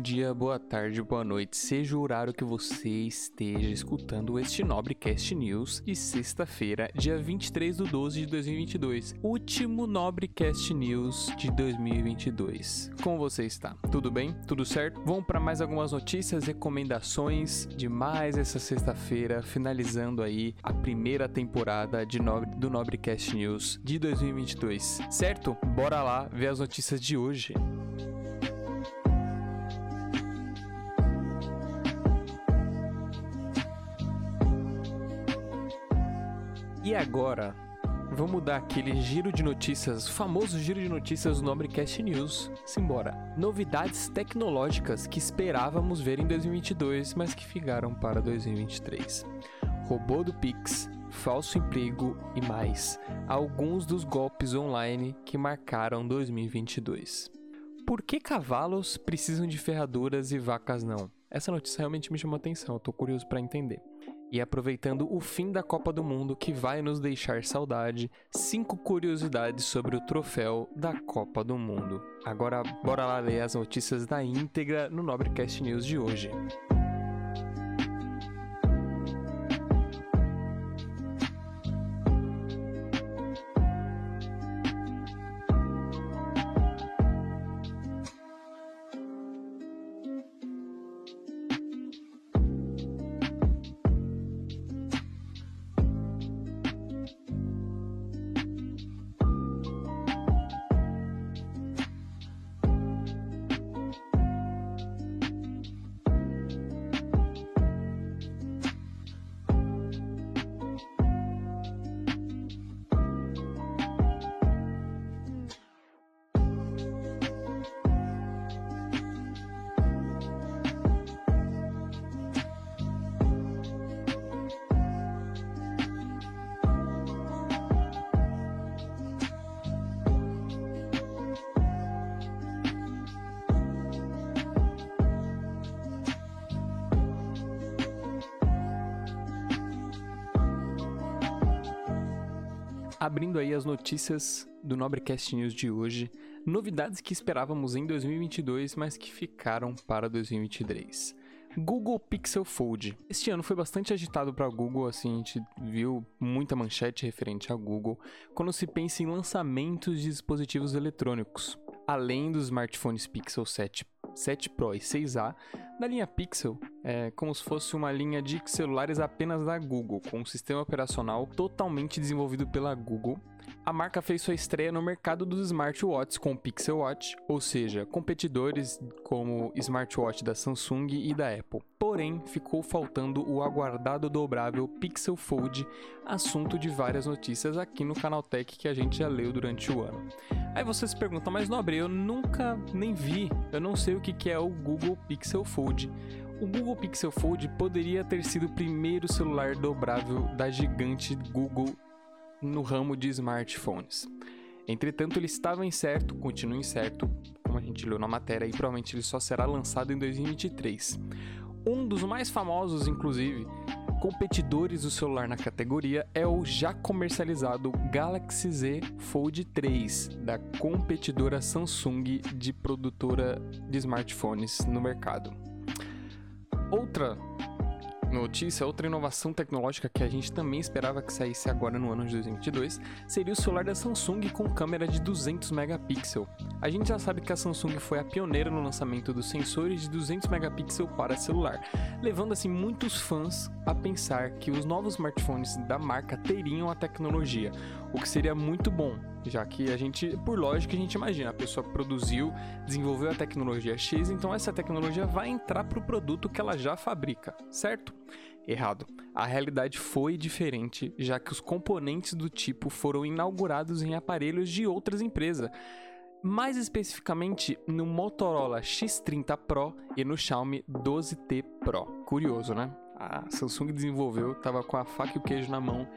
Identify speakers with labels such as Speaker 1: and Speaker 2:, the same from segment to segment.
Speaker 1: bom dia, boa tarde, boa noite, seja o horário que você esteja escutando este Nobrecast News de sexta-feira, dia 23 de 12 de 2022, último Nobrecast News de 2022. Como você está? Tudo bem? Tudo certo? Vamos para mais algumas notícias, recomendações de mais essa sexta-feira, finalizando aí a primeira temporada de Nobre, do Nobrecast News de 2022, certo? Bora lá ver as notícias de hoje. E agora, vamos dar aquele giro de notícias, famoso giro de notícias do Nobrecast News. Simbora. Novidades tecnológicas que esperávamos ver em 2022, mas que ficaram para 2023. Robô do Pix, falso emprego e mais. Alguns dos golpes online que marcaram 2022. Por que cavalos precisam de ferraduras e vacas não? Essa notícia realmente me chamou atenção, eu tô curioso para entender. E aproveitando o fim da Copa do Mundo que vai nos deixar saudade, cinco curiosidades sobre o troféu da Copa do Mundo. Agora bora lá ler as notícias da íntegra no Nobrecast News de hoje. Abrindo aí as notícias do Nobrecast News de hoje, novidades que esperávamos em 2022, mas que ficaram para 2023. Google Pixel Fold. Este ano foi bastante agitado para Google, assim, a gente viu muita manchete referente a Google quando se pensa em lançamentos de dispositivos eletrônicos. Além dos smartphones Pixel 7 7 Pro e 6A, da linha Pixel é como se fosse uma linha de celulares apenas da Google, com um sistema operacional totalmente desenvolvido pela Google. A marca fez sua estreia no mercado dos smartwatches com o Pixel Watch, ou seja, competidores como smartwatch da Samsung e da Apple. Porém, ficou faltando o aguardado dobrável Pixel Fold, assunto de várias notícias aqui no Canaltech que a gente já leu durante o ano. Aí você se pergunta, mas Nobre, eu nunca nem vi, eu não sei o que é o Google Pixel Fold. O Google Pixel Fold poderia ter sido o primeiro celular dobrável da gigante Google no ramo de smartphones. Entretanto, ele estava incerto, continua incerto, como a gente leu na matéria, e provavelmente ele só será lançado em 2023. Um dos mais famosos, inclusive, competidores do celular na categoria é o já comercializado Galaxy Z Fold 3, da competidora Samsung de produtora de smartphones no mercado. Outra notícia, outra inovação tecnológica que a gente também esperava que saísse agora no ano de 2022, seria o celular da Samsung com câmera de 200 megapixels. A gente já sabe que a Samsung foi a pioneira no lançamento dos sensores de 200 megapixels para celular, levando assim muitos fãs a pensar que os novos smartphones da marca teriam a tecnologia, o que seria muito bom, já que a gente, por lógica, a gente imagina, a pessoa produziu, desenvolveu a tecnologia X, então essa tecnologia vai entrar para o produto que ela já fabrica, certo? Errado. A realidade foi diferente, já que os componentes do tipo foram inaugurados em aparelhos de outras empresas. Mais especificamente no Motorola X30 Pro e no Xiaomi 12T Pro. Curioso, né? A Samsung desenvolveu, estava com a faca e o queijo na mão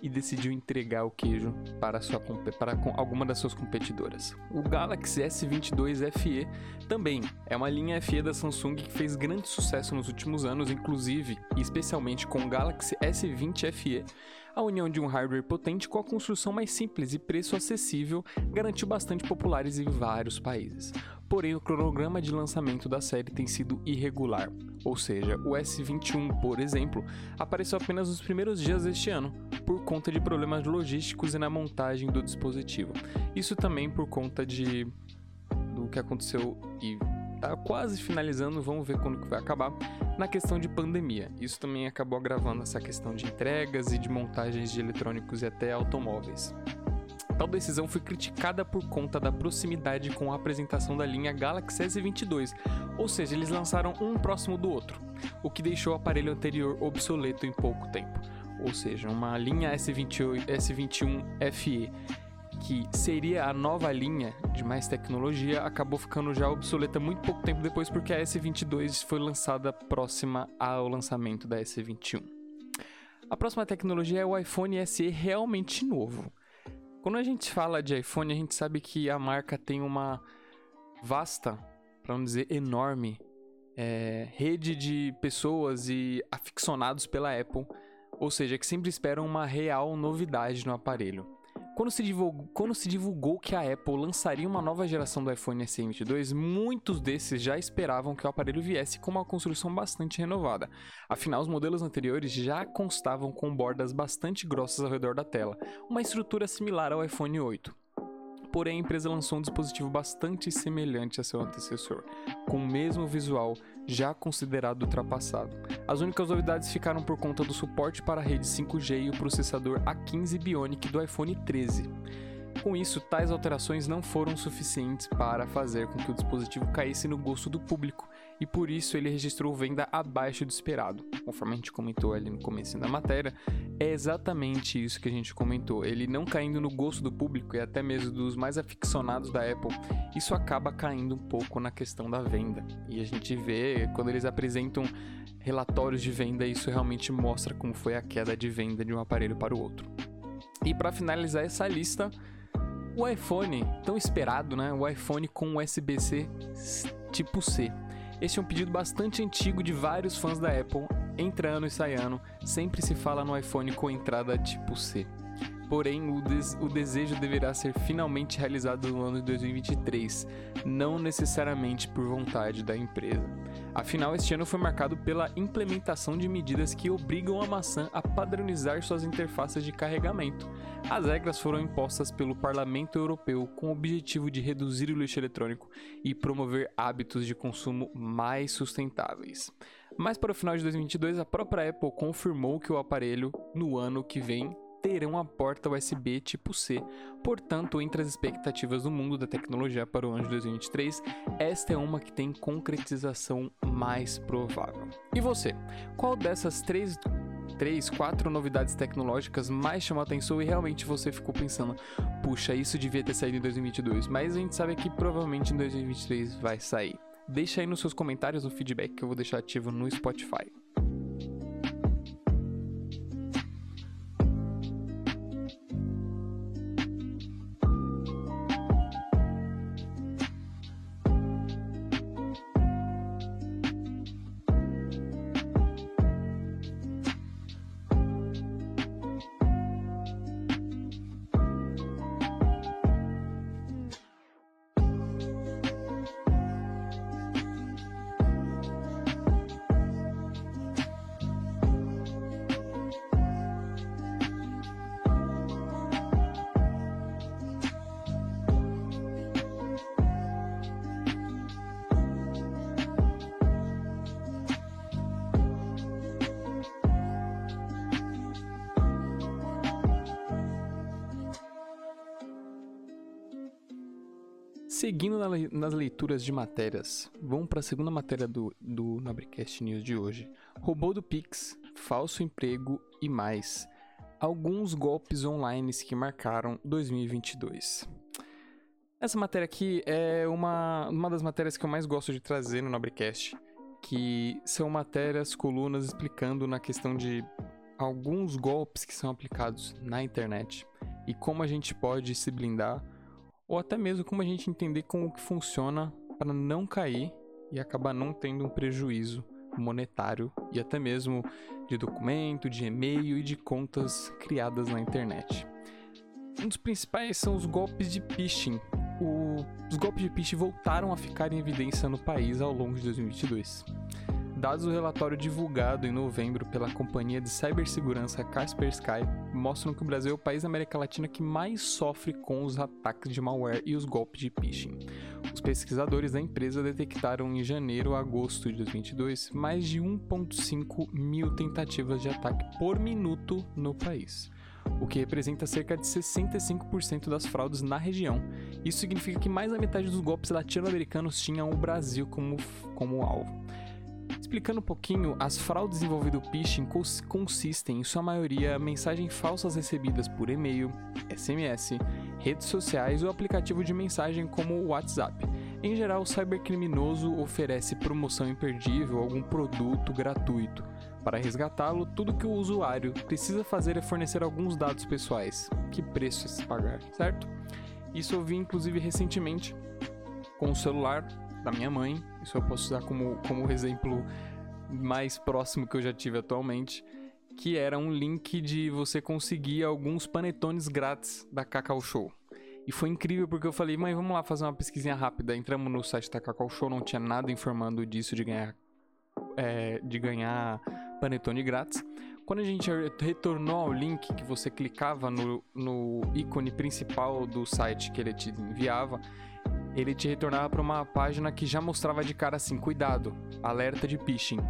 Speaker 1: e decidiu entregar o queijo para, sua, para alguma das suas competidoras. O Galaxy S22 FE também é uma linha FE da Samsung que fez grande sucesso nos últimos anos, inclusive e especialmente com o Galaxy S20 FE. A união de um hardware potente com a construção mais simples e preço acessível garantiu bastante populares em vários países. porém o cronograma de lançamento da série tem sido irregular. Ou seja, o S21, por exemplo, apareceu apenas nos primeiros dias deste ano, por conta de problemas logísticos e na montagem do dispositivo. Isso também por conta de do que aconteceu e tá quase finalizando, vamos ver quando que vai acabar, na questão de pandemia. Isso também acabou agravando essa questão de entregas e de montagens de eletrônicos e até automóveis. Tal decisão foi criticada por conta da proximidade com a apresentação da linha Galaxy S22, ou seja, eles lançaram um próximo do outro, o que deixou o aparelho anterior obsoleto em pouco tempo. Ou seja, uma linha S28, S21 FE que seria a nova linha de mais tecnologia, acabou ficando já obsoleta muito pouco tempo depois, porque a S22 foi lançada próxima ao lançamento da S21. A próxima tecnologia é o iPhone SE realmente novo. Quando a gente fala de iPhone, a gente sabe que a marca tem uma vasta, para não dizer enorme, é, rede de pessoas e aficionados pela Apple, ou seja, que sempre esperam uma real novidade no aparelho. Quando se, divulgou, quando se divulgou que a Apple lançaria uma nova geração do iPhone SE 22, muitos desses já esperavam que o aparelho viesse com uma construção bastante renovada. Afinal, os modelos anteriores já constavam com bordas bastante grossas ao redor da tela, uma estrutura similar ao iPhone 8 porém a empresa lançou um dispositivo bastante semelhante a seu antecessor, com o mesmo visual já considerado ultrapassado. As únicas novidades ficaram por conta do suporte para a rede 5G e o processador A15 Bionic do iPhone 13. Com isso, tais alterações não foram suficientes para fazer com que o dispositivo caísse no gosto do público, e por isso ele registrou venda abaixo do esperado. Conforme a gente comentou ali no começo da matéria, é exatamente isso que a gente comentou. Ele não caindo no gosto do público e até mesmo dos mais aficionados da Apple, isso acaba caindo um pouco na questão da venda. E a gente vê quando eles apresentam relatórios de venda, isso realmente mostra como foi a queda de venda de um aparelho para o outro. E para finalizar essa lista, o iPhone, tão esperado, né? O iPhone com USB-C tipo C. Este é um pedido bastante antigo de vários fãs da Apple. Entrando e saindo, sempre se fala no iPhone com entrada tipo C. Porém, o, des o desejo deverá ser finalmente realizado no ano de 2023, não necessariamente por vontade da empresa. Afinal, este ano foi marcado pela implementação de medidas que obrigam a maçã a padronizar suas interfaces de carregamento. As regras foram impostas pelo Parlamento Europeu com o objetivo de reduzir o lixo eletrônico e promover hábitos de consumo mais sustentáveis. Mas para o final de 2022, a própria Apple confirmou que o aparelho, no ano que vem, terão a porta USB tipo C. Portanto, entre as expectativas do mundo da tecnologia para o ano de 2023, esta é uma que tem concretização mais provável. E você? Qual dessas três três, quatro novidades tecnológicas mais chamou atenção e realmente você ficou pensando, puxa, isso devia ter saído em 2022, mas a gente sabe que provavelmente em 2023 vai sair. Deixa aí nos seus comentários o feedback que eu vou deixar ativo no Spotify. Seguindo na, nas leituras de matérias, vamos para a segunda matéria do, do Nobrecast News de hoje. Robô do Pix, falso emprego e mais. Alguns golpes online que marcaram 2022. Essa matéria aqui é uma, uma das matérias que eu mais gosto de trazer no Nobrecast, que são matérias, colunas explicando na questão de alguns golpes que são aplicados na internet e como a gente pode se blindar ou até mesmo como a gente entender como que funciona para não cair e acabar não tendo um prejuízo monetário e até mesmo de documento, de e-mail e de contas criadas na internet. Um dos principais são os golpes de phishing. o, os golpes de phishing voltaram a ficar em evidência no país ao longo de 2022. Dados do relatório divulgado em novembro pela companhia de cibersegurança Kaspersky mostram que o Brasil é o país da América Latina que mais sofre com os ataques de malware e os golpes de phishing. Os pesquisadores da empresa detectaram em janeiro a agosto de 2022 mais de 1,5 mil tentativas de ataque por minuto no país o que representa cerca de 65% das fraudes na região. Isso significa que mais da metade dos golpes latino-americanos tinham o Brasil como, como alvo. Explicando um pouquinho, as fraudes envolvendo phishing consistem, em sua maioria, mensagens falsas recebidas por e-mail, SMS, redes sociais ou aplicativo de mensagem como o WhatsApp. Em geral, o cybercriminoso oferece promoção imperdível algum produto gratuito. Para resgatá-lo, tudo que o usuário precisa fazer é fornecer alguns dados pessoais. Que preço é se pagar, certo? Isso eu vi inclusive recentemente com o celular da minha mãe. Isso eu posso usar como, como exemplo mais próximo que eu já tive atualmente. Que era um link de você conseguir alguns panetones grátis da Cacau Show. E foi incrível porque eu falei, mãe, vamos lá fazer uma pesquisinha rápida. Entramos no site da Cacau Show, não tinha nada informando disso de ganhar, é, de ganhar panetone grátis. Quando a gente retornou ao link que você clicava no, no ícone principal do site que ele te enviava, ele te retornava para uma página que já mostrava de cara assim: cuidado, alerta de phishing.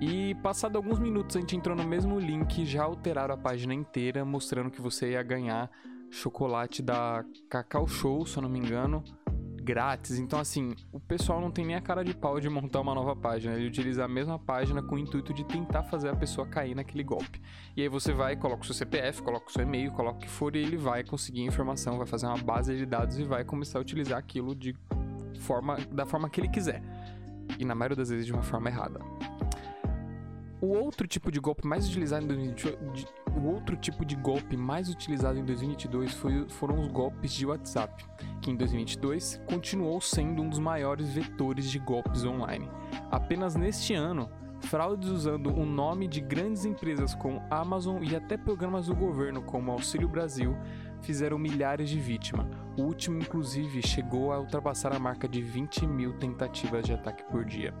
Speaker 1: E passado alguns minutos a gente entrou no mesmo link, já alteraram a página inteira, mostrando que você ia ganhar chocolate da Cacau Show, se eu não me engano, grátis. Então, assim, o pessoal não tem nem a cara de pau de montar uma nova página. Ele utiliza a mesma página com o intuito de tentar fazer a pessoa cair naquele golpe. E aí você vai, coloca o seu CPF, coloca o seu e-mail, coloca o que for e ele vai conseguir informação, vai fazer uma base de dados e vai começar a utilizar aquilo de forma, da forma que ele quiser. E na maioria das vezes de uma forma errada. O outro tipo de golpe mais utilizado em 2022, o outro tipo de golpe mais utilizado em 2022 foi, foram os golpes de WhatsApp, que em 2022 continuou sendo um dos maiores vetores de golpes online. Apenas neste ano, fraudes usando o nome de grandes empresas como Amazon e até programas do governo como Auxílio Brasil fizeram milhares de vítimas. O último, inclusive, chegou a ultrapassar a marca de 20 mil tentativas de ataque por dia.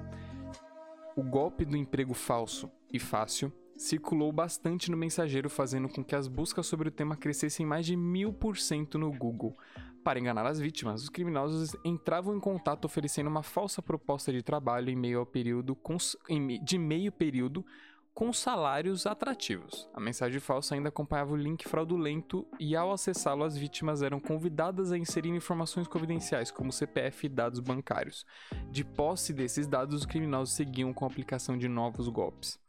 Speaker 1: O golpe do emprego falso e fácil circulou bastante no mensageiro, fazendo com que as buscas sobre o tema crescessem mais de mil por cento no Google. Para enganar as vítimas, os criminosos entravam em contato oferecendo uma falsa proposta de trabalho em meio ao período de meio período com salários atrativos. A mensagem falsa ainda acompanhava o link fraudulento e, ao acessá-lo, as vítimas eram convidadas a inserir informações confidenciais, como CPF e dados bancários. De posse desses dados, os criminosos seguiam com a aplicação de novos golpes.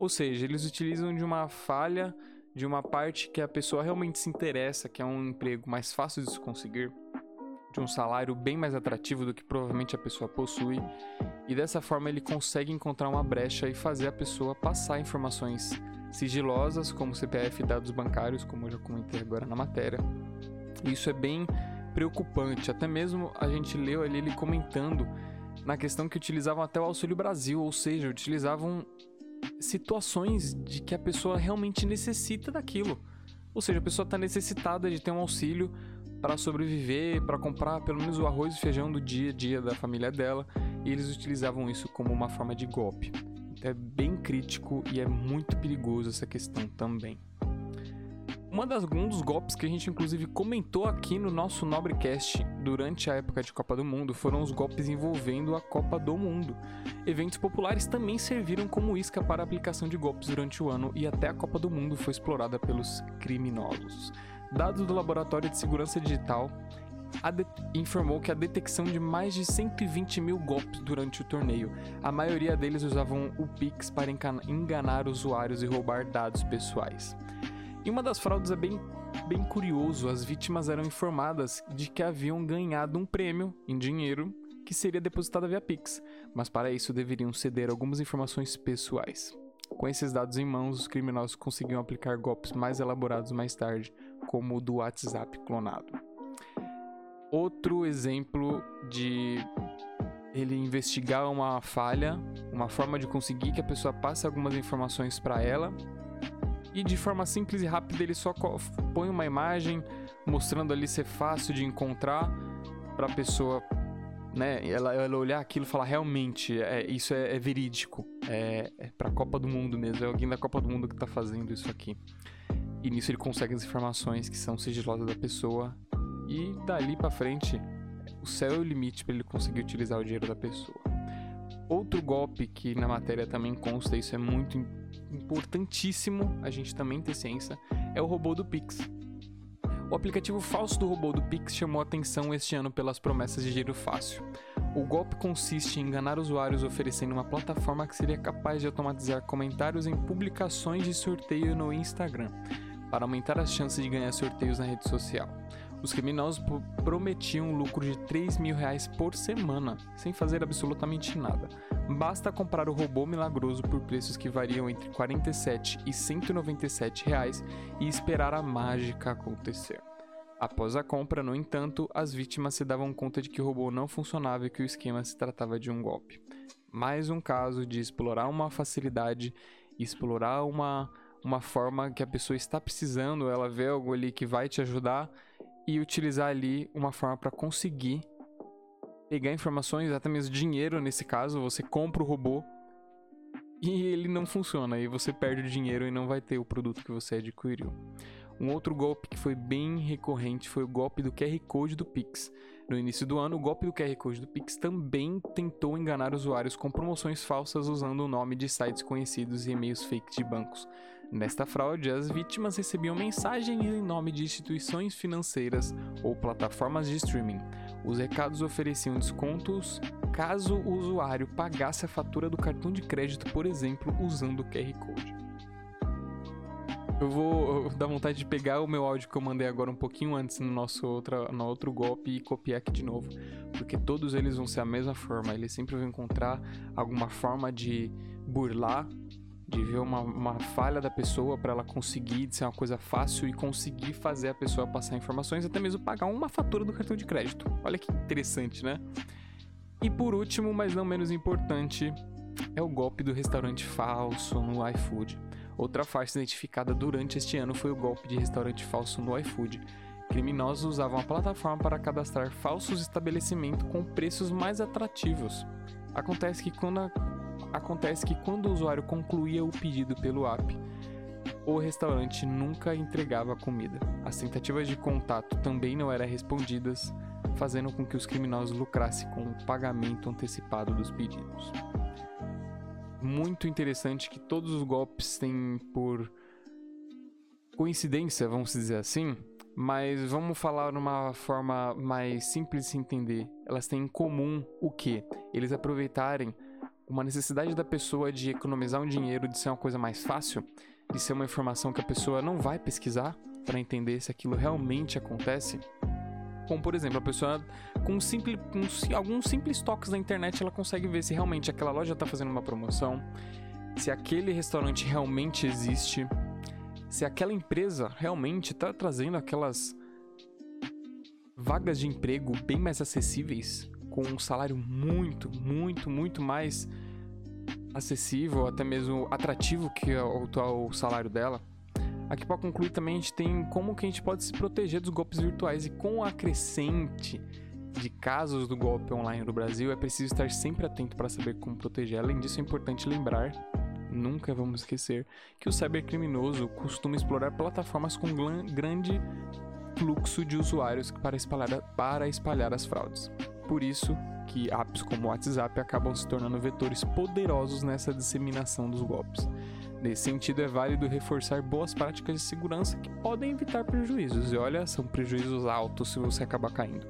Speaker 1: Ou seja, eles utilizam de uma falha, de uma parte que a pessoa realmente se interessa, que é um emprego mais fácil de se conseguir, de um salário bem mais atrativo do que provavelmente a pessoa possui, e dessa forma ele consegue encontrar uma brecha e fazer a pessoa passar informações sigilosas, como CPF e dados bancários, como eu já comentei agora na matéria. Isso é bem preocupante, até mesmo a gente leu ali ele comentando na questão que utilizavam até o Auxílio Brasil, ou seja, utilizavam situações de que a pessoa realmente necessita daquilo. Ou seja, a pessoa está necessitada de ter um auxílio para sobreviver, para comprar pelo menos o arroz e feijão do dia a dia da família dela, e eles utilizavam isso como uma forma de golpe. Então é bem crítico e é muito perigoso essa questão também. Uma das, um dos golpes que a gente inclusive comentou aqui no nosso Nobrecast durante a época de Copa do Mundo foram os golpes envolvendo a Copa do Mundo. Eventos populares também serviram como isca para a aplicação de golpes durante o ano e até a Copa do Mundo foi explorada pelos criminosos. Dados do Laboratório de Segurança Digital informou que a detecção de mais de 120 mil golpes durante o torneio. A maioria deles usavam o Pix para enganar usuários e roubar dados pessoais. E uma das fraudes é bem, bem curioso: as vítimas eram informadas de que haviam ganhado um prêmio em dinheiro que seria depositado via Pix, mas para isso deveriam ceder algumas informações pessoais. Com esses dados em mãos, os criminosos conseguiam aplicar golpes mais elaborados mais tarde, como o do WhatsApp clonado. Outro exemplo de ele investigar uma falha, uma forma de conseguir que a pessoa passe algumas informações para ela e de forma simples e rápida ele só põe uma imagem mostrando ali ser fácil de encontrar para a pessoa, né, ela, ela, olhar aquilo e falar realmente, é, isso é, é verídico, é, é para a Copa do Mundo mesmo, é alguém da Copa do Mundo que está fazendo isso aqui. E nisso ele consegue as informações que são sigilosas da pessoa e dali para frente o céu é o limite para ele conseguir utilizar o dinheiro da pessoa. Outro golpe que na matéria também consta, isso é muito importantíssimo a gente também ter ciência, é o robô do Pix. O aplicativo falso do robô do Pix chamou atenção este ano pelas promessas de dinheiro fácil. O golpe consiste em enganar usuários oferecendo uma plataforma que seria capaz de automatizar comentários em publicações de sorteio no Instagram, para aumentar as chances de ganhar sorteios na rede social. Os criminosos prometiam um lucro de 3 mil reais por semana, sem fazer absolutamente nada. Basta comprar o robô milagroso por preços que variam entre 47 e 197 reais e esperar a mágica acontecer. Após a compra, no entanto, as vítimas se davam conta de que o robô não funcionava e que o esquema se tratava de um golpe. Mais um caso de explorar uma facilidade, explorar uma, uma forma que a pessoa está precisando, ela vê algo ali que vai te ajudar e utilizar ali uma forma para conseguir pegar informações, até mesmo dinheiro nesse caso, você compra o robô e ele não funciona, e você perde o dinheiro e não vai ter o produto que você adquiriu. Um outro golpe que foi bem recorrente foi o golpe do QR Code do Pix. No início do ano, o golpe do QR Code do Pix também tentou enganar usuários com promoções falsas usando o nome de sites conhecidos e e-mails fake de bancos. Nesta fraude, as vítimas recebiam mensagens em nome de instituições financeiras ou plataformas de streaming. Os recados ofereciam descontos caso o usuário pagasse a fatura do cartão de crédito, por exemplo, usando o QR Code. Eu vou dar vontade de pegar o meu áudio que eu mandei agora um pouquinho antes no nosso outra, no outro golpe e copiar aqui de novo, porque todos eles vão ser a mesma forma. Eles sempre vão encontrar alguma forma de burlar de ver uma, uma falha da pessoa para ela conseguir ser uma coisa fácil e conseguir fazer a pessoa passar informações, até mesmo pagar uma fatura do cartão de crédito. Olha que interessante, né? E por último, mas não menos importante, é o golpe do restaurante falso no iFood. Outra farsa identificada durante este ano foi o golpe de restaurante falso no iFood. Criminosos usavam a plataforma para cadastrar falsos estabelecimentos com preços mais atrativos. Acontece que quando a Acontece que quando o usuário concluía o pedido pelo app, o restaurante nunca entregava a comida. As tentativas de contato também não eram respondidas, fazendo com que os criminosos lucrassem com o pagamento antecipado dos pedidos. Muito interessante que todos os golpes têm por coincidência, vamos dizer assim, mas vamos falar numa forma mais simples de se entender. Elas têm em comum o que? Eles aproveitarem uma necessidade da pessoa de economizar um dinheiro, de ser uma coisa mais fácil, de ser uma informação que a pessoa não vai pesquisar para entender se aquilo realmente acontece. Como, por exemplo, a pessoa com, simples, com alguns simples toques na internet ela consegue ver se realmente aquela loja está fazendo uma promoção, se aquele restaurante realmente existe, se aquela empresa realmente está trazendo aquelas vagas de emprego bem mais acessíveis com um salário muito, muito, muito mais acessível, até mesmo atrativo que o atual salário dela. Aqui para concluir também a gente tem como que a gente pode se proteger dos golpes virtuais e com a crescente de casos do golpe online no Brasil é preciso estar sempre atento para saber como proteger. Além disso é importante lembrar, nunca vamos esquecer, que o cybercriminoso costuma explorar plataformas com grande fluxo de usuários para espalhar, para espalhar as fraudes por isso que apps como o WhatsApp acabam se tornando vetores poderosos nessa disseminação dos golpes. Nesse sentido, é válido reforçar boas práticas de segurança que podem evitar prejuízos. E olha, são prejuízos altos se você acabar caindo.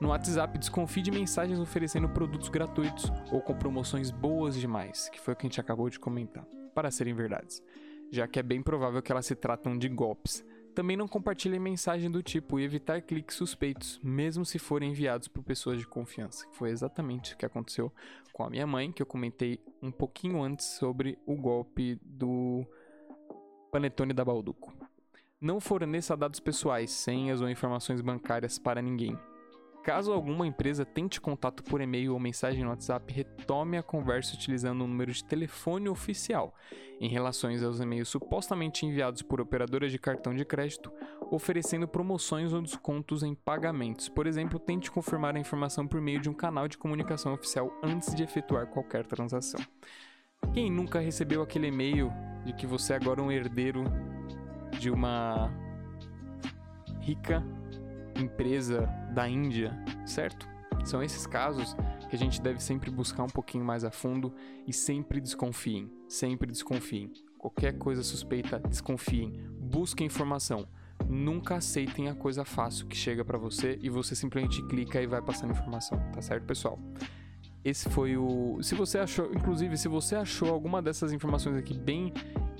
Speaker 1: No WhatsApp, desconfie de mensagens oferecendo produtos gratuitos ou com promoções boas demais, que foi o que a gente acabou de comentar, para serem verdades, já que é bem provável que elas se tratam de golpes. Também não compartilhe mensagem do tipo e evitar cliques suspeitos, mesmo se forem enviados por pessoas de confiança. Foi exatamente o que aconteceu com a minha mãe, que eu comentei um pouquinho antes sobre o golpe do panetone da Balduco. Não forneça dados pessoais, senhas ou informações bancárias para ninguém. Caso alguma empresa tente contato por e-mail ou mensagem no WhatsApp, retome a conversa utilizando o número de telefone oficial. Em relações aos e-mails supostamente enviados por operadoras de cartão de crédito, oferecendo promoções ou descontos em pagamentos. Por exemplo, tente confirmar a informação por meio de um canal de comunicação oficial antes de efetuar qualquer transação. Quem nunca recebeu aquele e-mail de que você é agora é um herdeiro de uma rica empresa da Índia, certo? São esses casos que a gente deve sempre buscar um pouquinho mais a fundo e sempre desconfiem, sempre desconfiem. Qualquer coisa suspeita, desconfiem, busquem informação. Nunca aceitem a coisa fácil que chega para você e você simplesmente clica e vai passando informação, tá certo, pessoal? Esse foi o. Se você achou, inclusive, se você achou alguma dessas informações aqui bem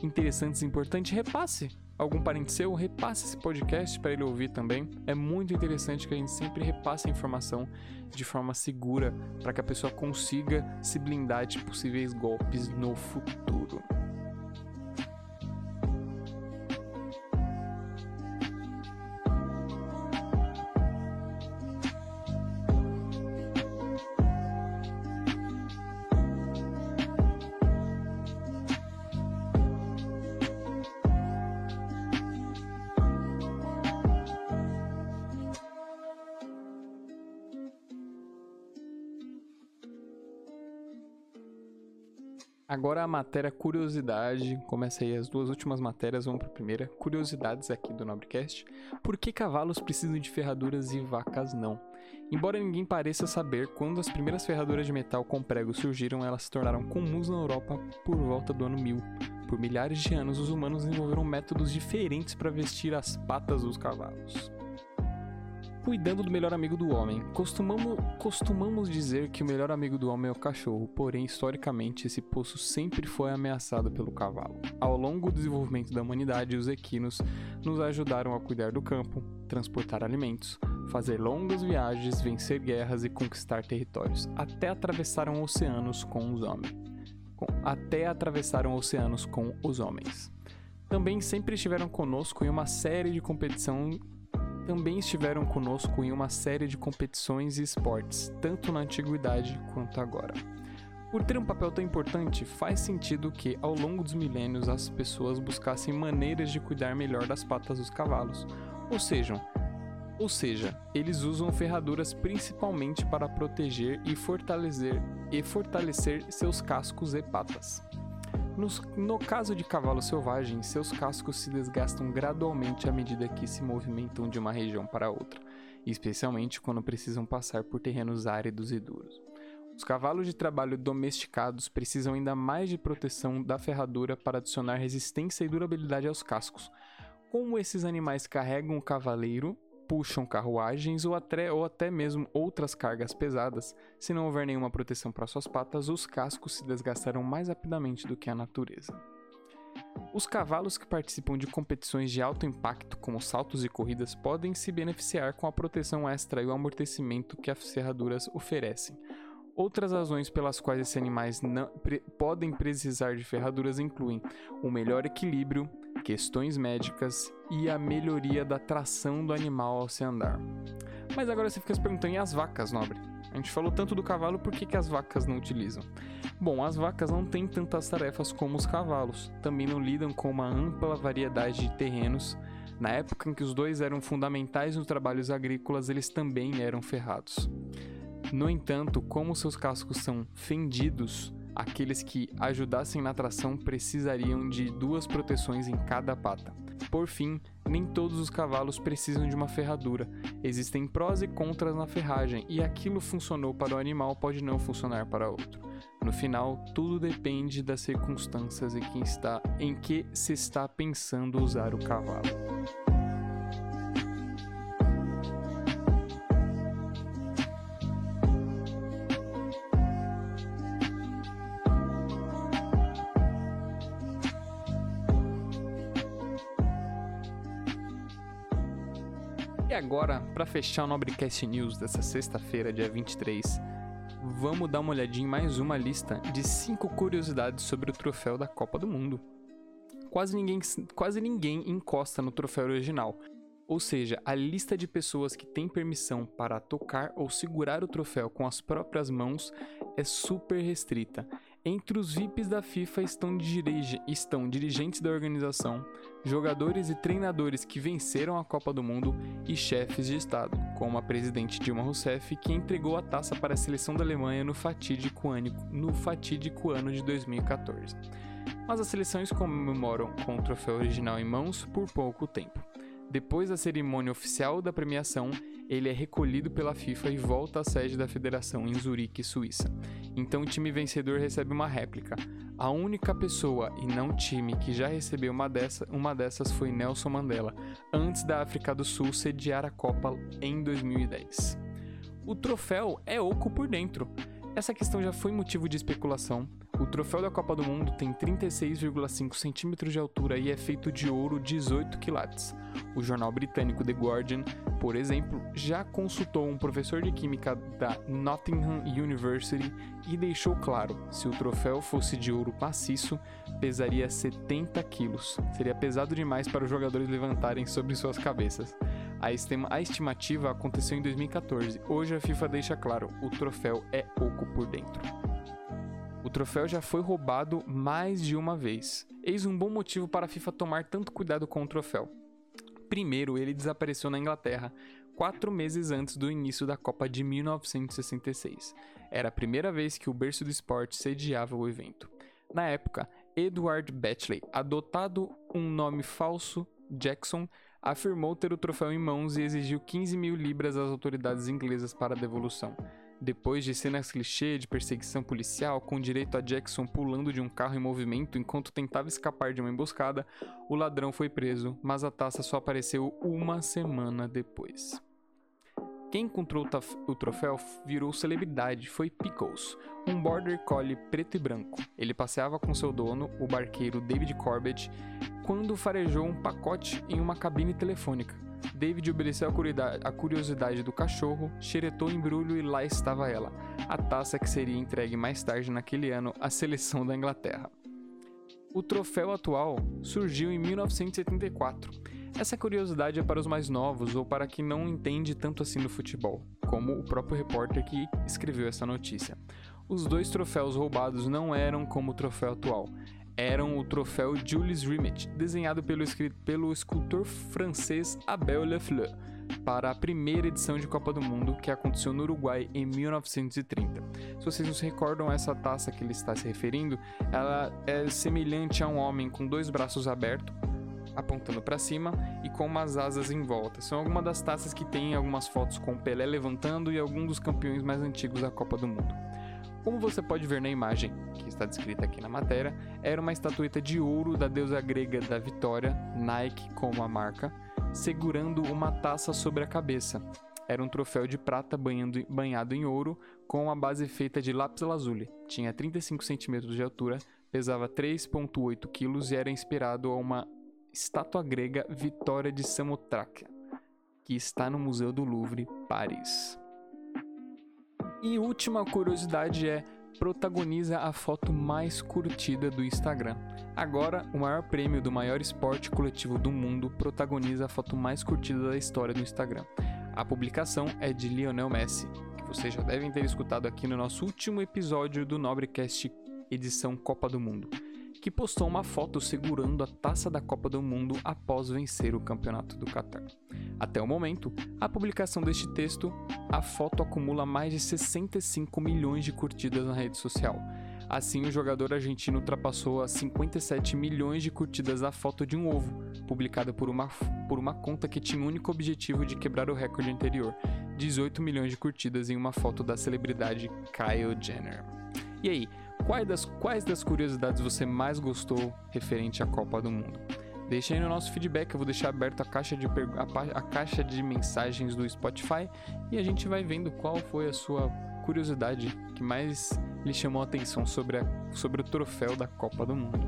Speaker 1: interessantes e importantes, repasse algum parente seu, repasse esse podcast para ele ouvir também. É muito interessante que a gente sempre repasse a informação de forma segura para que a pessoa consiga se blindar de possíveis golpes no futuro. Agora a matéria curiosidade, começa aí as duas últimas matérias, vamos para a primeira. Curiosidades aqui do Nobrecast. Por que cavalos precisam de ferraduras e vacas não? Embora ninguém pareça saber, quando as primeiras ferraduras de metal com prego surgiram, elas se tornaram comuns na Europa por volta do ano 1000. Por milhares de anos, os humanos desenvolveram métodos diferentes para vestir as patas dos cavalos cuidando do melhor amigo do homem. Costumamos, costumamos dizer que o melhor amigo do homem é o cachorro, porém, historicamente, esse poço sempre foi ameaçado pelo cavalo. Ao longo do desenvolvimento da humanidade, os equinos nos ajudaram a cuidar do campo, transportar alimentos, fazer longas viagens, vencer guerras e conquistar territórios, até atravessaram oceanos com os homens. Até atravessaram oceanos com os homens. Também sempre estiveram conosco em uma série de competição também estiveram conosco em uma série de competições e esportes, tanto na antiguidade quanto agora. Por ter um papel tão importante, faz sentido que, ao longo dos milênios, as pessoas buscassem maneiras de cuidar melhor das patas dos cavalos, ou seja, ou seja, eles usam ferraduras principalmente para proteger e fortalecer, e fortalecer seus cascos e patas. No, no, caso de cavalos selvagens, seus cascos se desgastam gradualmente à medida que se movimentam de uma região para outra, especialmente quando precisam passar por terrenos áridos e duros. Os cavalos de trabalho domesticados precisam ainda mais de proteção da ferradura para adicionar resistência e durabilidade aos cascos. Como esses animais carregam o cavaleiro, puxam carruagens ou até, ou até mesmo outras cargas pesadas, se não houver nenhuma proteção para suas patas, os cascos se desgastarão mais rapidamente do que a natureza. Os cavalos que participam de competições de alto impacto, como saltos e corridas, podem se beneficiar com a proteção extra e o amortecimento que as ferraduras oferecem. Outras razões pelas quais esses animais não, pre, podem precisar de ferraduras incluem o melhor equilíbrio, questões médicas e a melhoria da tração do animal ao se andar. Mas agora você fica se perguntando, e as vacas, nobre? A gente falou tanto do cavalo, por que, que as vacas não utilizam? Bom, as vacas não têm tantas tarefas como os cavalos, também não lidam com uma ampla variedade de terrenos. Na época em que os dois eram fundamentais nos trabalhos agrícolas, eles também eram ferrados. No entanto, como seus cascos são fendidos, Aqueles que ajudassem na tração precisariam de duas proteções em cada pata. Por fim, nem todos os cavalos precisam de uma ferradura. Existem prós e contras na ferragem, e aquilo funcionou para o animal pode não funcionar para outro. No final, tudo depende das circunstâncias em que, está, em que se está pensando usar o cavalo. Agora, para fechar o Nobrecast News dessa sexta-feira, dia 23, vamos dar uma olhadinha em mais uma lista de 5 curiosidades sobre o troféu da Copa do Mundo. Quase ninguém, quase ninguém encosta no troféu original. Ou seja, a lista de pessoas que têm permissão para tocar ou segurar o troféu com as próprias mãos é super restrita. Entre os VIPs da FIFA estão, dirige, estão dirigentes da organização, jogadores e treinadores que venceram a Copa do Mundo e chefes de Estado, como a presidente Dilma Rousseff, que entregou a taça para a seleção da Alemanha no fatídico ano, no fatídico ano de 2014. Mas as seleções comemoram com o troféu original em mãos por pouco tempo. Depois da cerimônia oficial da premiação, ele é recolhido pela FIFA e volta à sede da federação em Zurique, Suíça. Então o time vencedor recebe uma réplica. A única pessoa e não time que já recebeu uma, dessa, uma dessas foi Nelson Mandela, antes da África do Sul sediar a Copa em 2010. O troféu é oco por dentro. Essa questão já foi motivo de especulação, o troféu da Copa do Mundo tem 36,5 centímetros de altura e é feito de ouro 18 quilates. O jornal britânico The Guardian, por exemplo, já consultou um professor de química da Nottingham University e deixou claro: se o troféu fosse de ouro maciço, pesaria 70 quilos. Seria pesado demais para os jogadores levantarem sobre suas cabeças. A, estimativa aconteceu em 2014. Hoje a FIFA deixa claro: o troféu é oco por dentro. O troféu já foi roubado mais de uma vez. Eis um bom motivo para a FIFA tomar tanto cuidado com o troféu. Primeiro, ele desapareceu na Inglaterra quatro meses antes do início da Copa de 1966. Era a primeira vez que o berço do esporte sediava o evento. Na época, Edward Batchley, adotado um nome falso, Jackson, afirmou ter o troféu em mãos e exigiu 15 mil libras às autoridades inglesas para devolução. Depois de cenas clichê de perseguição policial, com direito a Jackson pulando de um carro em movimento enquanto tentava escapar de uma emboscada, o ladrão foi preso, mas a taça só apareceu uma semana depois. Quem encontrou o troféu virou celebridade foi Pickles, um border collie preto e branco. Ele passeava com seu dono, o barqueiro David Corbett, quando farejou um pacote em uma cabine telefônica. David obedeceu a curiosidade do cachorro, xeretou o embrulho e lá estava ela, a taça que seria entregue mais tarde naquele ano à seleção da Inglaterra. O troféu atual surgiu em 1974. Essa curiosidade é para os mais novos ou para quem não entende tanto assim no futebol, como o próprio repórter que escreveu essa notícia. Os dois troféus roubados não eram como o troféu atual eram o troféu Jules Rimet, desenhado pelo, pelo escultor francês Abel Lefleur, para a primeira edição de Copa do Mundo que aconteceu no Uruguai em 1930. Se vocês não se recordam, essa taça que ele está se referindo, ela é semelhante a um homem com dois braços abertos, apontando para cima e com umas asas em volta. São algumas das taças que tem algumas fotos com Pelé levantando e alguns dos campeões mais antigos da Copa do Mundo. Como você pode ver na imagem que está descrita aqui na matéria, era uma estatueta de ouro da deusa grega da vitória, Nike como a marca, segurando uma taça sobre a cabeça. Era um troféu de prata banhando, banhado em ouro com uma base feita de lápis lazuli. Tinha 35 centímetros de altura, pesava 3,8 quilos e era inspirado a uma estátua grega Vitória de Samotráquia, que está no Museu do Louvre, Paris. E última curiosidade é protagoniza a foto mais curtida do Instagram. Agora, o maior prêmio do maior esporte coletivo do mundo protagoniza a foto mais curtida da história do Instagram. A publicação é de Lionel Messi, que vocês já devem ter escutado aqui no nosso último episódio do Nobrecast edição Copa do Mundo que postou uma foto segurando a taça da Copa do Mundo após vencer o campeonato do Catar. Até o momento, a publicação deste texto, a foto acumula mais de 65 milhões de curtidas na rede social. Assim, o jogador argentino ultrapassou as 57 milhões de curtidas da foto de um ovo, publicada por uma, por uma conta que tinha o único objetivo de quebrar o recorde anterior, 18 milhões de curtidas em uma foto da celebridade Kyle Jenner. E aí, Quais das, quais das curiosidades você mais gostou referente à Copa do Mundo? Deixe aí no nosso feedback, eu vou deixar aberto a caixa, de a, a caixa de mensagens do Spotify e a gente vai vendo qual foi a sua curiosidade que mais lhe chamou a atenção sobre, a, sobre o troféu da Copa do Mundo.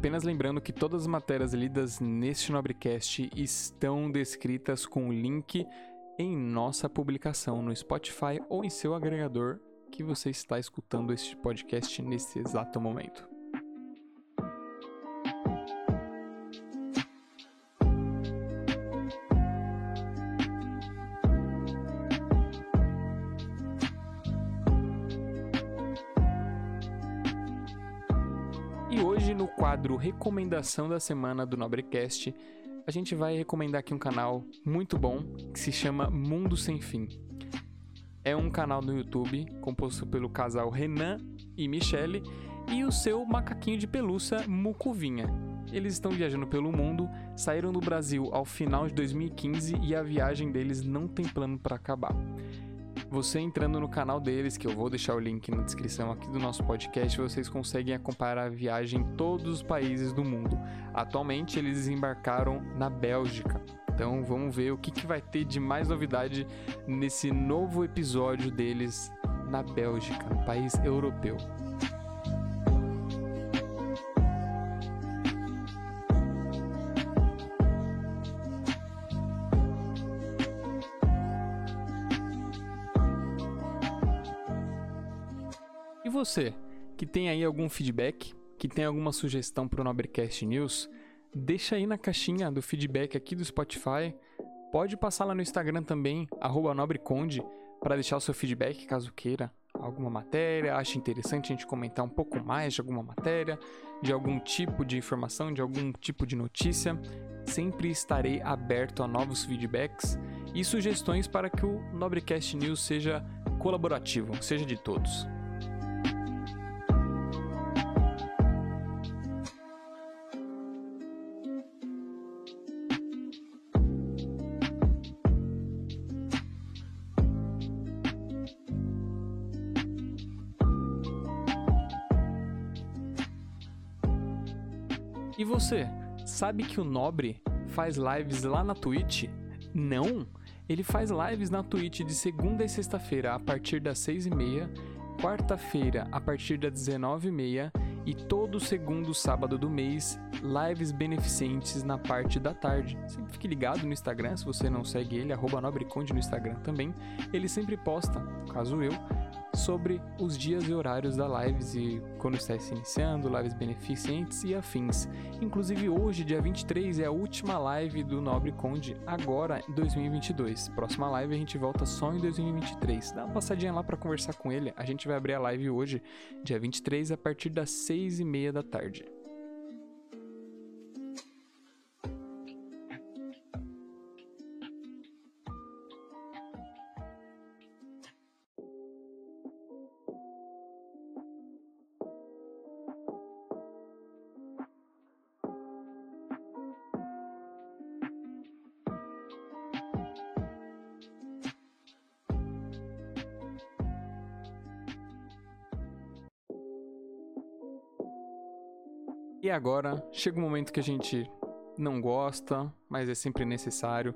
Speaker 1: Apenas lembrando que todas as matérias lidas neste Nobrecast estão descritas com link em nossa publicação no Spotify ou em seu agregador que você está escutando este podcast nesse exato momento. Recomendação da Semana do Nobrecast, a gente vai recomendar aqui um canal muito bom que se chama Mundo Sem Fim. É um canal no YouTube composto pelo casal Renan e Michele e o seu macaquinho de pelúcia Mucuvinha. Eles estão viajando pelo mundo, saíram do Brasil ao final de 2015 e a viagem deles não tem plano para acabar. Você entrando no canal deles, que eu vou deixar o link na descrição aqui do nosso podcast, vocês conseguem acompanhar a viagem em todos os países do mundo. Atualmente eles desembarcaram na Bélgica. Então vamos ver o que, que vai ter de mais novidade nesse novo episódio deles na Bélgica, um país europeu. Você, que tem aí algum feedback, que tem alguma sugestão para o Nobrecast News, deixa aí na caixinha do feedback aqui do Spotify. Pode passar lá no Instagram também, nobreconde, para deixar o seu feedback caso queira alguma matéria, ache interessante a gente comentar um pouco mais de alguma matéria, de algum tipo de informação, de algum tipo de notícia. Sempre estarei aberto a novos feedbacks e sugestões para que o Nobrecast News seja colaborativo, seja de todos. Você, sabe que o Nobre faz lives lá na Twitch? Não! Ele faz lives na Twitch de segunda e sexta-feira a partir das seis e meia, quarta-feira a partir das 19h30 e todo segundo sábado do mês, lives beneficentes na parte da tarde. Sempre fique ligado no Instagram, se você não segue ele, arroba Nobreconde no Instagram também. Ele sempre posta, caso eu, sobre os dias e horários da lives e quando está se iniciando, lives beneficentes e afins. Inclusive hoje, dia 23, é a última live do Nobre Conde, agora em 2022. Próxima live a gente volta só em 2023. Dá uma passadinha lá para conversar com ele. A gente vai abrir a live hoje, dia 23, a partir das 6 e meia da tarde. E agora chega um momento que a gente não gosta, mas é sempre necessário.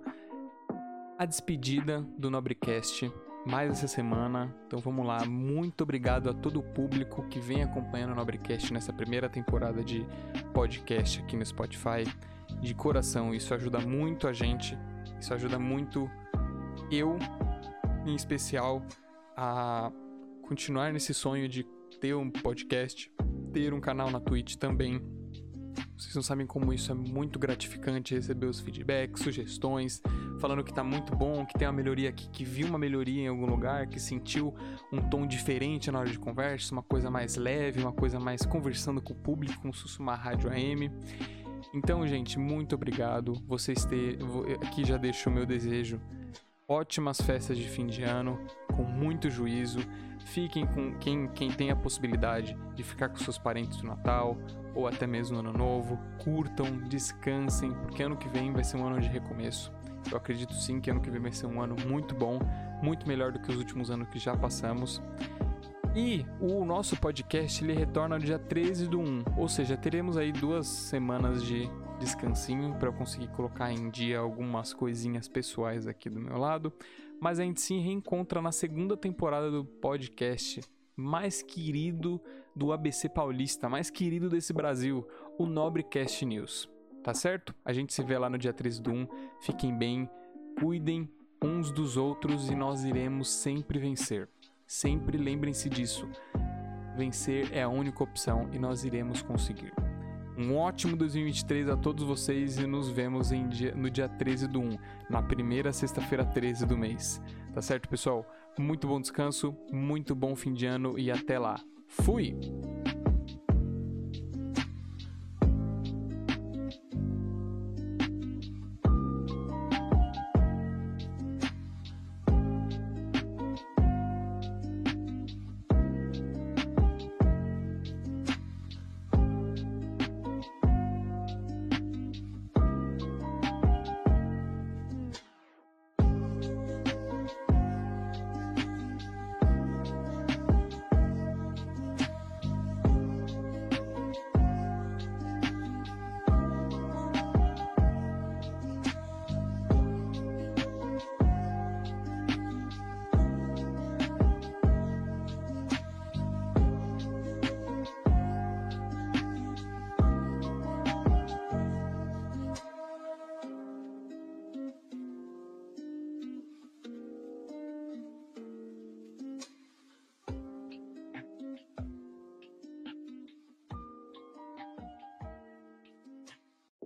Speaker 1: A despedida do Nobrecast mais essa semana. Então vamos lá. Muito obrigado a todo o público que vem acompanhando o Nobrecast nessa primeira temporada de podcast aqui no Spotify. De coração, isso ajuda muito a gente. Isso ajuda muito eu, em especial, a continuar nesse sonho de ter um podcast, ter um canal na Twitch também. Vocês não sabem como isso é muito gratificante receber os feedbacks, sugestões, falando que tá muito bom, que tem uma melhoria aqui, que viu uma melhoria em algum lugar, que sentiu um tom diferente na hora de conversa, uma coisa mais leve, uma coisa mais conversando com o público, como se fosse uma rádio AM. Então, gente, muito obrigado. Vocês ter aqui já deixo o meu desejo. Ótimas festas de fim de ano, com muito juízo. Fiquem com quem, quem tem a possibilidade de ficar com seus parentes no Natal ou até mesmo no Ano Novo. Curtam, descansem, porque ano que vem vai ser um ano de recomeço. Eu acredito sim que ano que vem vai ser um ano muito bom, muito melhor do que os últimos anos que já passamos. E o nosso podcast ele retorna no dia 13 do 1, ou seja, teremos aí duas semanas de descansinho para eu conseguir colocar em dia algumas coisinhas pessoais aqui do meu lado. Mas a gente se reencontra na segunda temporada do podcast mais querido do ABC Paulista, mais querido desse Brasil, o Nobrecast News. Tá certo? A gente se vê lá no dia 13 do 1. Fiquem bem, cuidem uns dos outros e nós iremos sempre vencer. Sempre lembrem-se disso. Vencer é a única opção e nós iremos conseguir. Um ótimo 2023 a todos vocês e nos vemos dia, no dia 13 do 1, na primeira sexta-feira 13 do mês. Tá certo, pessoal? Muito bom descanso, muito bom fim de ano e até lá. Fui!